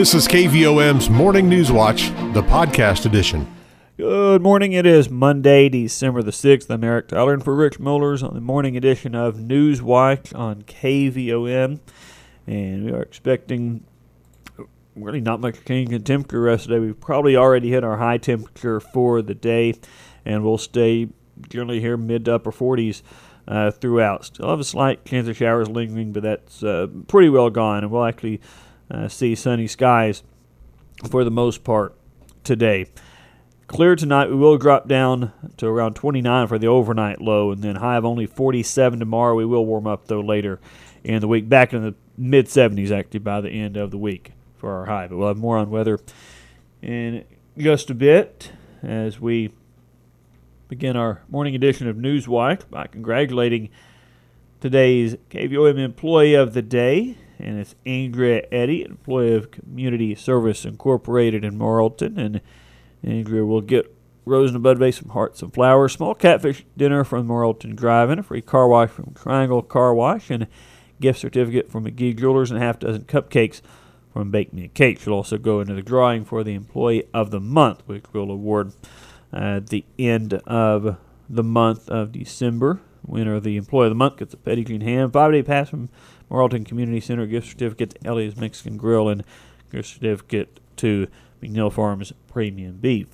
This is KVOM's Morning News Watch, the podcast edition. Good morning. It is Monday, December the 6th. I'm Eric Tyler and for Rich Mullers on the morning edition of News Watch on KVOM. And we are expecting really not much change in temperature rest of the day. We've probably already hit our high temperature for the day, and we'll stay generally here mid to upper 40s uh, throughout. Still have a slight chance of showers lingering, but that's uh, pretty well gone, and we'll actually uh, see sunny skies for the most part today. Clear tonight, we will drop down to around 29 for the overnight low, and then high of only 47 tomorrow. We will warm up, though, later in the week, back in the mid 70s actually by the end of the week for our high. But we'll have more on weather in just a bit as we begin our morning edition of Newswatch by congratulating today's KVOM employee of the day, and it's Andrea Eddy, employee of Community Service Incorporated in Morrilton. And Andrea will get Rose and a bud vase, some hearts and flowers, small catfish dinner from Morrilton Drive-In, a free car wash from Triangle Car Wash, and a gift certificate from McGee Jewelers, and a half dozen cupcakes from Bake Me a Cake. She'll also go into the drawing for the Employee of the Month, which we'll award at the end of the month of December. Winner of the Employee of the Month gets a Petit Jean Ham, five day pass from Morrilton Community Center, gift certificate to Ellie's Mexican Grill, and gift certificate to McNeil Farms Premium Beef.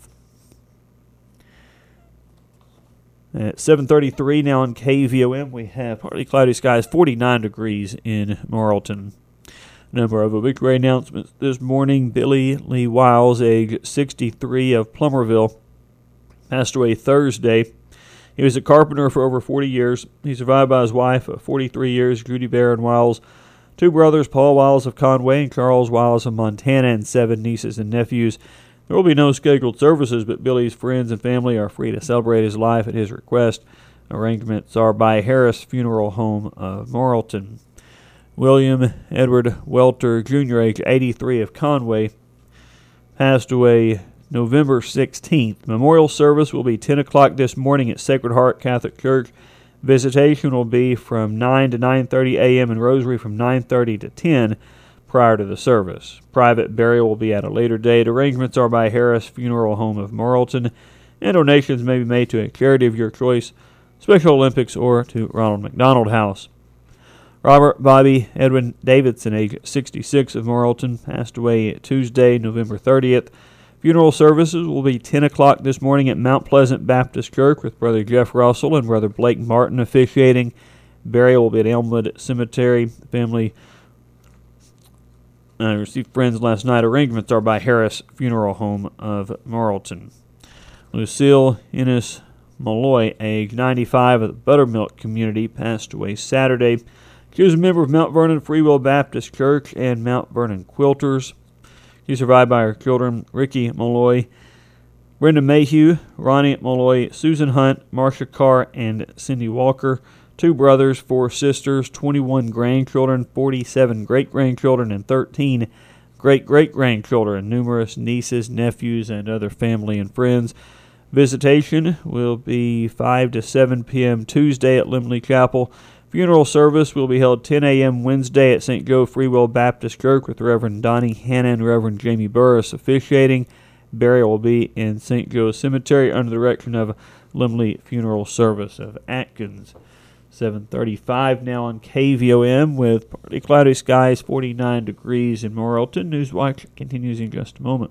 At 7:33 now on KVOM, we have partly cloudy skies, 49 degrees in Morrilton. Number of obituary announcements this morning: Billy Lee Wiles, age 63, of Plumerville, passed away Thursday. He was a carpenter for over 40 years. He survived by his wife of 43 years, Judy Barron Wiles, two brothers, Paul Wiles of Conway and Charles Wiles of Montana, and seven nieces and nephews. There will be no scheduled services, but Billy's friends and family are free to celebrate his life at his request. Arrangements are by Harris Funeral Home of Morrilton. William Edward Welter, Jr., age 83 of Conway, passed away November 16th. Memorial service will be 10 o'clock this morning at Sacred Heart Catholic Church. Visitation will be from 9 to 9:30 a.m. and rosary from 9:30 to 10 prior to the service. Private burial will be at a later date. Arrangements are by Harris Funeral Home of Morrilton, and donations may be made to a charity of your choice, Special Olympics, or to Ronald McDonald House. Robert Bobby Edwin Davidson, age 66 of Morrilton, passed away Tuesday, November 30th. Funeral services will be 10 o'clock this morning at Mount Pleasant Baptist Church with Brother Jeff Russell and Brother Blake Martin officiating. Burial will be at Elmwood Cemetery. Family uh, received friends last night. Arrangements are by Harris Funeral Home of Morrilton. Lucille Ennis Malloy, age 95 of the Buttermilk community, passed away Saturday. She was a member of Mount Vernon Free Will Baptist Church and Mount Vernon Quilters. She's survived by her children, Ricky Molloy, Brenda Mayhew, Ronnie Molloy, Susan Hunt, Marcia Carr, and Cindy Walker. Two brothers, four sisters, 21 grandchildren, 47 great grandchildren, and 13 great great grandchildren, numerous nieces, nephews, and other family and friends. Visitation will be 5 to 7 p.m. Tuesday at Limley Chapel. Funeral service will be held 10 a.m. Wednesday at St. Joe Free Will Baptist Church with Reverend Donnie Hanna and Reverend Jamie Burris officiating. Burial will be in St. Joe Cemetery under the direction of Limley Funeral Service of Atkins. 735 now on KVOM with partly cloudy skies, 49 degrees in Morrilton. Newswatch continues in just a moment.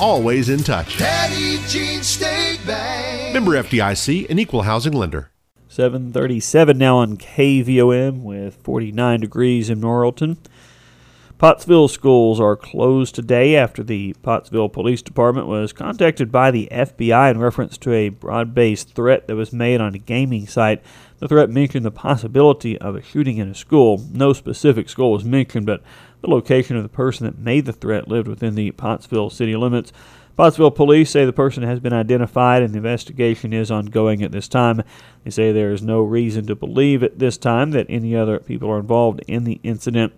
always in touch. Petit Jean State Bank. Member FDIC, an equal housing lender. 737 now on KVOM with 49 degrees in Morrilton. Pottsville schools are closed today after the Pottsville Police Department was contacted by the FBI in reference to a broad based threat that was made on a gaming site. The threat mentioned the possibility of a shooting in a school. No specific school was mentioned, but the location of the person that made the threat lived within the Pottsville city limits. Pottsville police say the person has been identified and the investigation is ongoing at this time. They say there is no reason to believe at this time that any other people are involved in the incident.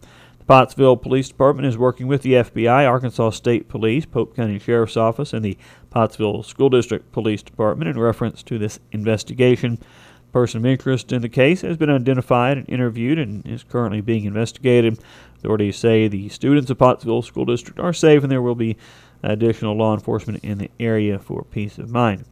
Pottsville Police Department is working with the FBI, Arkansas State Police, Pope County Sheriff's Office, and the Pottsville School District Police Department in reference to this investigation. Person of interest in the case has been identified and interviewed and is currently being investigated. Authorities say the students of Pottsville School District are safe and there will be additional law enforcement in the area for peace of mind.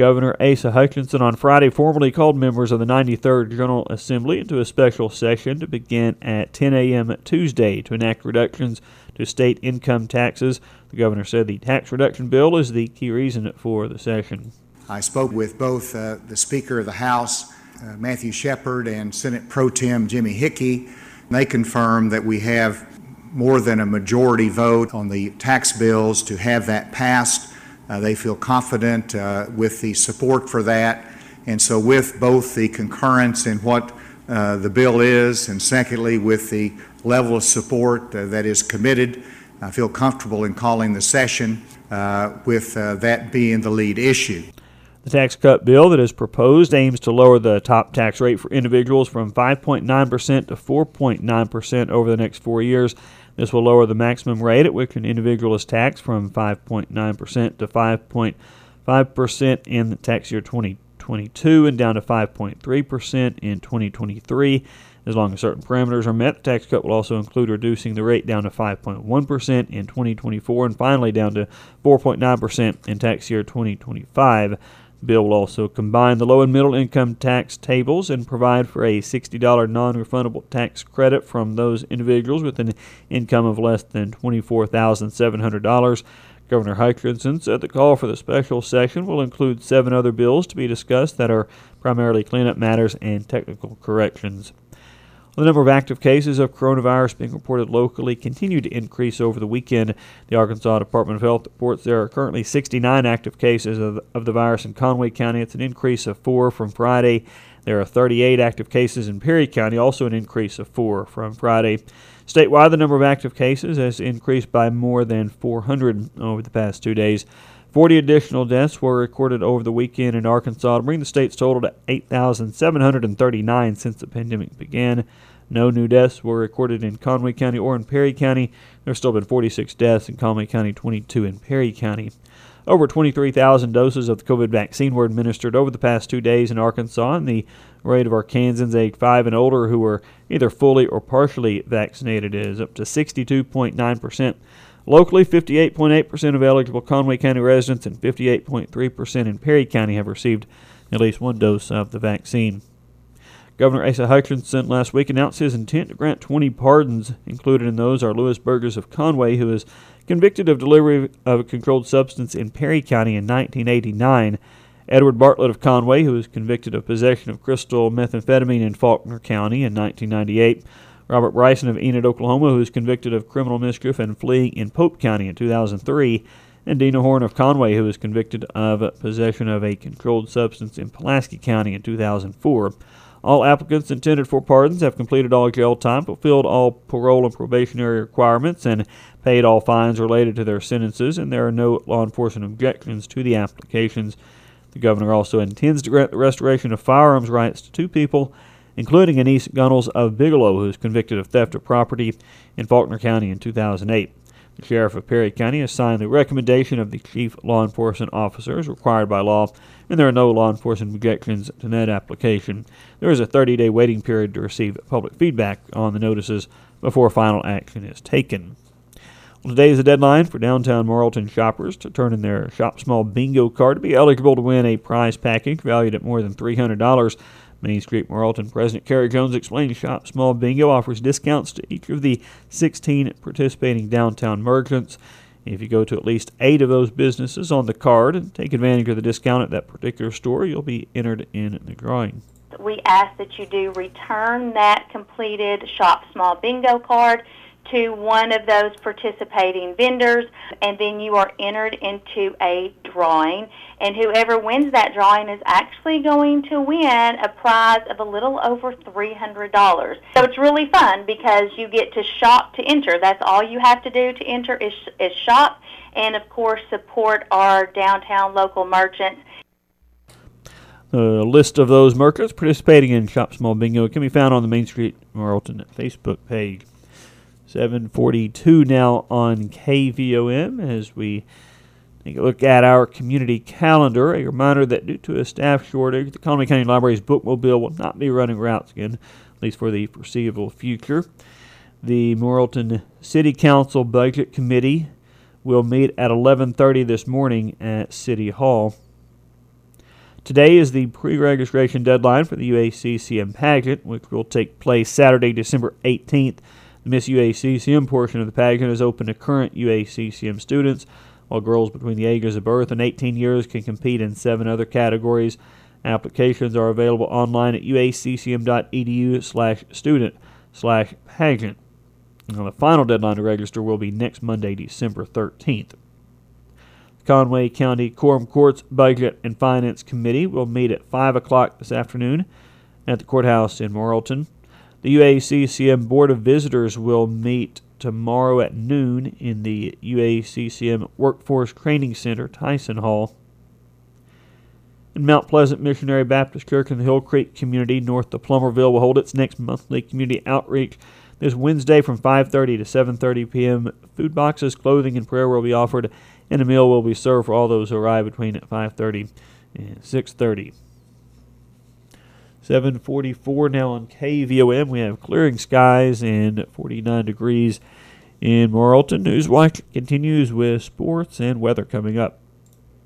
Governor Asa Hutchinson on Friday formally called members of the 93rd General Assembly into a special session to begin at 10 a.m. Tuesday to enact reductions to state income taxes. The governor said the tax reduction bill is the key reason for the session. I spoke with both uh, the Speaker of the House, uh, Matthew Shepherd, and Senate Pro Tem Jimmy Hickey. They confirmed that we have more than a majority vote on the tax bills to have that passed. Uh, they feel confident uh, with the support for that. And so, with both the concurrence in what uh, the bill is, and secondly, with the level of support that is committed, I feel comfortable in calling the session with that being the lead issue. The tax cut bill that is proposed aims to lower the top tax rate for individuals from 5.9% to 4.9% over the next four years. This will lower the maximum rate at which an individual is taxed from 5.9% to 5.5% in the tax year 2022 and down to 5.3% in 2023. As long as certain parameters are met, the tax cut will also include reducing the rate down to 5.1% in 2024 and finally down to 4.9% in tax year 2025 bill will also combine the low and middle income tax tables and provide for a $60 non refundable tax credit from those individuals with an income of less than $24,700. Governor Hutchinson said the call for the special session will include seven other bills to be discussed that are primarily cleanup matters and technical corrections. The number of active cases of coronavirus being reported locally continued to increase over the weekend. The Arkansas Department of Health reports there are currently 69 active cases of, of the virus in Conway County. It's an increase of four from Friday. There are 38 active cases in Perry County, also an increase of four from Friday. Statewide, the number of active cases has increased by more than 400 over the past two days. 40 additional deaths were recorded over the weekend in Arkansas to bring the state's total to 8,739 since the pandemic began. No new deaths were recorded in Conway County or in Perry County. There have still been 46 deaths in Conway County, 22 in Perry County. Over 23,000 doses of the COVID vaccine were administered over the past two days in Arkansas, and the rate of Arkansans aged 5 and older who were either fully or partially vaccinated is up to 62.9%. Locally, 58.8% of eligible Conway County residents and 58.3% in Perry County have received at least one dose of the vaccine. Governor Asa Hutchinson last week announced his intent to grant 20 pardons. Included in those are Lewis Burgess of Conway, who is convicted of delivery of a controlled substance in Perry County in 1989. Edward Bartlett of Conway, who was convicted of possession of crystal methamphetamine in Faulkner County in 1998. Robert Bryson of Enid, Oklahoma, who was convicted of criminal mischief and fleeing in Pope County in 2003, and Dina Horn of Conway, who was convicted of possession of a controlled substance in Pulaski County in 2004. All applicants intended for pardons have completed all jail time, fulfilled all parole and probationary requirements, and paid all fines related to their sentences, and there are no law enforcement objections to the applications. The governor also intends to grant the restoration of firearms rights to two people including Anise Gunnels of Bigelow, who was convicted of theft of property in Faulkner County in 2008. The sheriff of Perry County has signed the recommendation of the chief law enforcement officer as required by law, and there are no law enforcement objections to that application. There is a 30 day waiting period to receive public feedback on the notices before final action is taken. Well, today is the deadline for downtown Morrilton shoppers to turn in their Shop Small bingo card to be eligible to win a prize package valued at more than $300. Main Street Morrilton President Kerry Jones explained Shop Small Bingo offers discounts to each of the 16 participating downtown merchants. If you go to at least eight of those businesses on the card and take advantage of the discount at that particular store, you'll be entered in the drawing. We ask that you do return that completed Shop Small Bingo card to one of those participating vendors, and then you are entered into a drawing. And whoever wins that drawing is actually going to win a prize of a little over $300. So it's really fun because you get to shop to enter. That's all you have to do to enter is, is shop, and of course support our downtown local merchants. The list of those merchants participating in Shop Small Bingo can be found on the Main Street Morrilton Facebook page. 742 now on KVOM as we take a look at our community calendar. A reminder that due to a staff shortage, the Conway County Library's bookmobile will not be running routes again, at least for the foreseeable future. The Morrilton City Council Budget Committee will meet at 11:30 this morning at City Hall. Today is the pre-registration deadline for the UACCM pageant, which will take place Saturday, December 18th. The Miss UACCM portion of the pageant is open to current UACCM students, while girls between the ages of birth and 18 years can compete in seven other categories. Applications are available online at uaccm.edu slash student slash pageant. Now, the final deadline to register will be next Monday, December 13th. The Conway County Quorum Courts Budget and Finance Committee will meet at 5 o'clock this afternoon at the courthouse in Morrilton. The UACCM Board of Visitors will meet tomorrow at noon in the UACCM Workforce Training Center, Tyson Hall. And Mount Pleasant Missionary Baptist Church in the Hill Creek community north of Plumerville will hold its next monthly community outreach this Wednesday from 5:30 to 7:30 p.m. Food boxes, clothing, and prayer will be offered, and a meal will be served for all those who arrive between 5:30 and 6:30. 744 now on KVOM. We have clearing skies and 49 degrees in Morrilton. Newswatch continues with sports and weather coming up.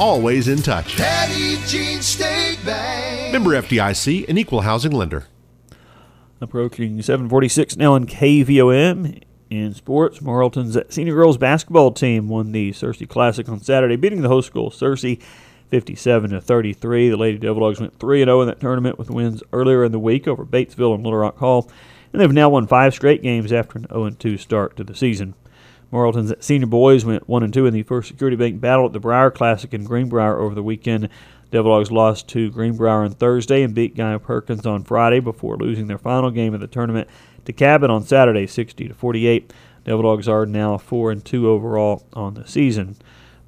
always in touch. Petit Jean State Bank. Member FDIC, an equal housing lender. Approaching 746 now on KVOM. In sports, Morrilton's senior girls basketball team won the Searcy Classic on Saturday, beating the host school Searcy 57 to 33. The Lady Devil Dogs went 3 0 in that tournament with wins earlier in the week over Batesville and Little Rock Hall, and they've now won five straight games after an 0 2 start to the season. Morrilton's senior boys went 1 and 2 in the first Security Bank battle at the Briar Classic in Greenbrier over the weekend. Devil Dogs lost to Greenbrier on Thursday and beat Guy Perkins on Friday before losing their final game of the tournament to Cabot on Saturday, 60 to 48. Devil Dogs are now 4 and 2 overall on the season.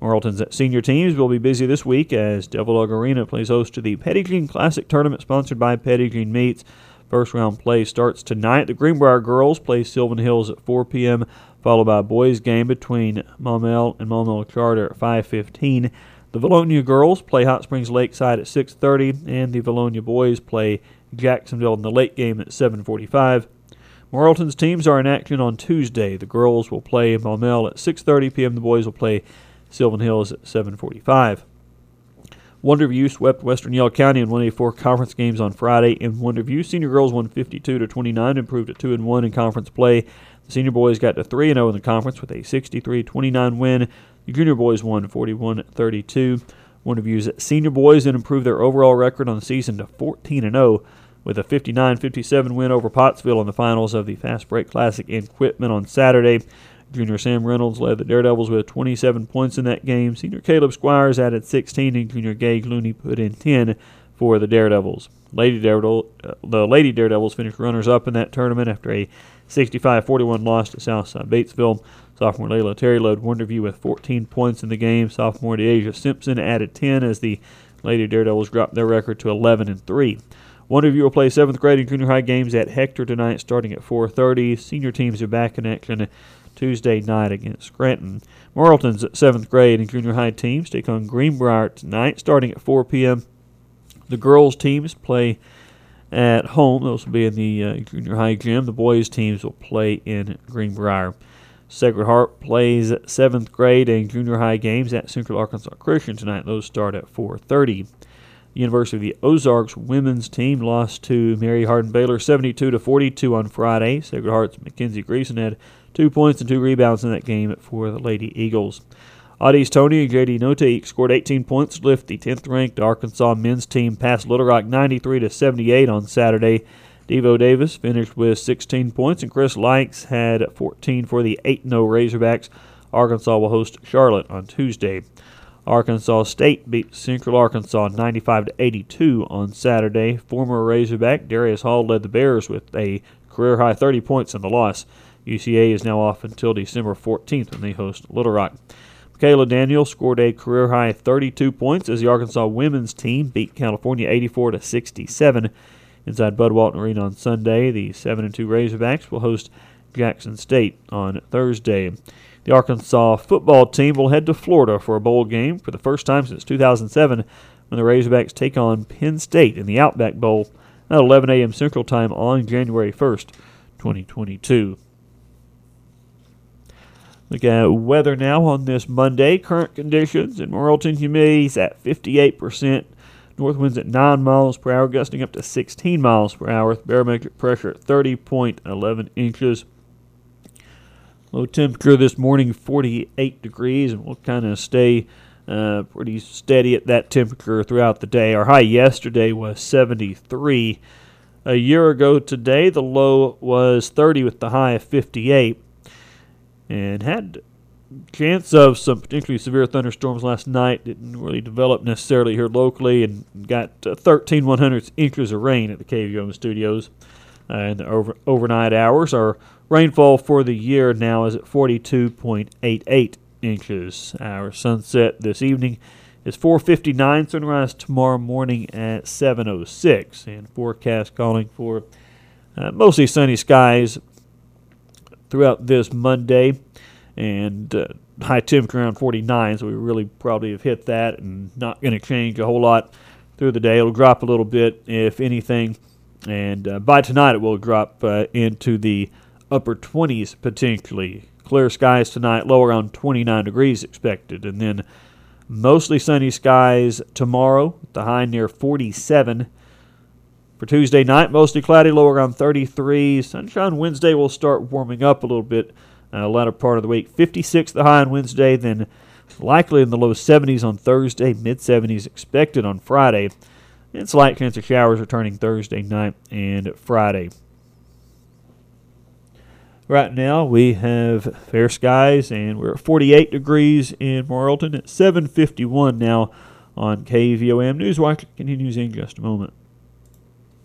Morrilton's senior teams will be busy this week as Devil Dog Arena plays host to the Petit Jean Classic Tournament sponsored by Petit Jean Meats. First round play starts tonight. The Greenbrier girls play Sylvan Hills at 4 p.m., followed by a boys game between Maumelle and Maumelle Charter at 5:15. The Vilonia girls play Hot Springs Lakeside at 6:30, and the Vilonia boys play Jacksonville in the late game at 7:45. Morrilton's teams are in action on Tuesday. The girls will play Maumelle at 6:30 p.m. The boys will play Sylvan Hills at 7:45. Wonderview swept Western Yell County in 184 conference games on Friday. In Wonderview, senior girls won 52 to 29, improved to 2 and 1 in conference play. The senior boys got to 3 and 0 in the conference with a 63-29 win. The junior boys won 41-32. Wonderview's senior boys then improved their overall record on the season to 14 and 0 with a 59-57 win over Pottsville in the finals of the Fast Break Classic in Quitman on Saturday. Junior Sam Reynolds led the Daredevils with 27 points in that game. Senior Caleb Squires added 16, and Junior Gage Looney put in 10 for the Daredevils. Lady Daredevil, uh, the Lady Daredevils finished runners-up in that tournament after a 65-41 loss to Southside Batesville. Sophomore Layla Terry led Wonderview with 14 points in the game. Sophomore Deasia Simpson added 10 as the Lady Daredevils dropped their record to 11 and 3. Wonderview will play seventh grade and junior high games at Hector tonight, starting at 4:30. Senior teams are back in action Tuesday night against Scranton. Morrilton's seventh grade and junior high teams take on Greenbrier tonight, starting at 4 p.m. The girls' teams play at home. Those will be in the uh, junior high gym. The boys' teams will play in Greenbrier. Sacred Heart plays seventh grade and junior high games at Central Arkansas Christian tonight. Those start at 4:30. The University of the Ozarks women's team lost to Mary Hardin Baylor 72 to 42 on Friday. Sacred Heart's Mackenzie Greason had two points and two rebounds in that game for the Lady Eagles. Au'Diese Toney and J.D. Each scored 18 points to lift the 10th ranked Arkansas men's team past Little Rock 93 to 78 on Saturday. Devo Davis finished with 16 points, and Chris Lykes had 14 for the 8 0 Razorbacks. Arkansas will host Charlotte on Tuesday. Arkansas State beat Central Arkansas 95 to 82 on Saturday. Former Razorback Darious Hall led the Bears with a career high 30 points in the loss. UCA is now off until December 14th when they host Little Rock. Kayla Daniel scored a career high 32 points as the Arkansas women's team beat California 84 to 67 inside Bud Walton Arena on Sunday. The 7 and 2 Razorbacks will host Jackson State on Thursday. The Arkansas football team will head to Florida for a bowl game for the first time since 2007 when the Razorbacks take on Penn State in the Outback Bowl at 11 a.m. Central Time on January 1st, 2022. Look at weather now on this Monday. Current conditions in Morrilton humidity is at 58%. North winds at 9 miles per hour, gusting up to 16 miles per hour. Barometric pressure at 30.11 inches. Low temperature this morning, 48 degrees, and we'll kind of stay uh, pretty steady at that temperature throughout the day. Our high yesterday was 73. A year ago today, the low was 30 with the high of 58 and had chance of some potentially severe thunderstorms last night. Didn't really develop necessarily here locally, and got uh, 13 100 inches of rain at the KVOM studios uh, in the over, overnight hours. Our rainfall for the year now is at 42.88 inches. Our sunset this evening is 4:59. Sunrise tomorrow morning at 7:06, and forecast calling for uh, mostly sunny skies throughout this Monday, and uh, high temperature around 49. So we really probably have hit that, and not going to change a whole lot through the day. It'll drop a little bit, if anything, and uh, by tonight it will drop uh, into the upper 20s potentially. Clear skies tonight, low around 29 degrees expected, and then mostly sunny skies tomorrow. The high near 47. For Tuesday night, mostly cloudy, low around 33. Sunshine Wednesday will start warming up a little bit uh, latter part of the week. 56 the high on Wednesday, then likely in the low 70s on Thursday, mid 70s expected on Friday. And slight chance of showers returning Thursday night and Friday. Right now we have fair skies and we're at 48 degrees in Morrilton at 7:51 now on KVOM Newswatch continues in just a moment.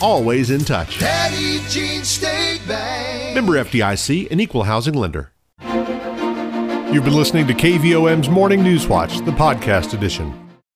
always in touch. Jean State Bank. Member FDIC, an equal housing lender. You've been listening to KVOM's Morning News Watch, the podcast edition.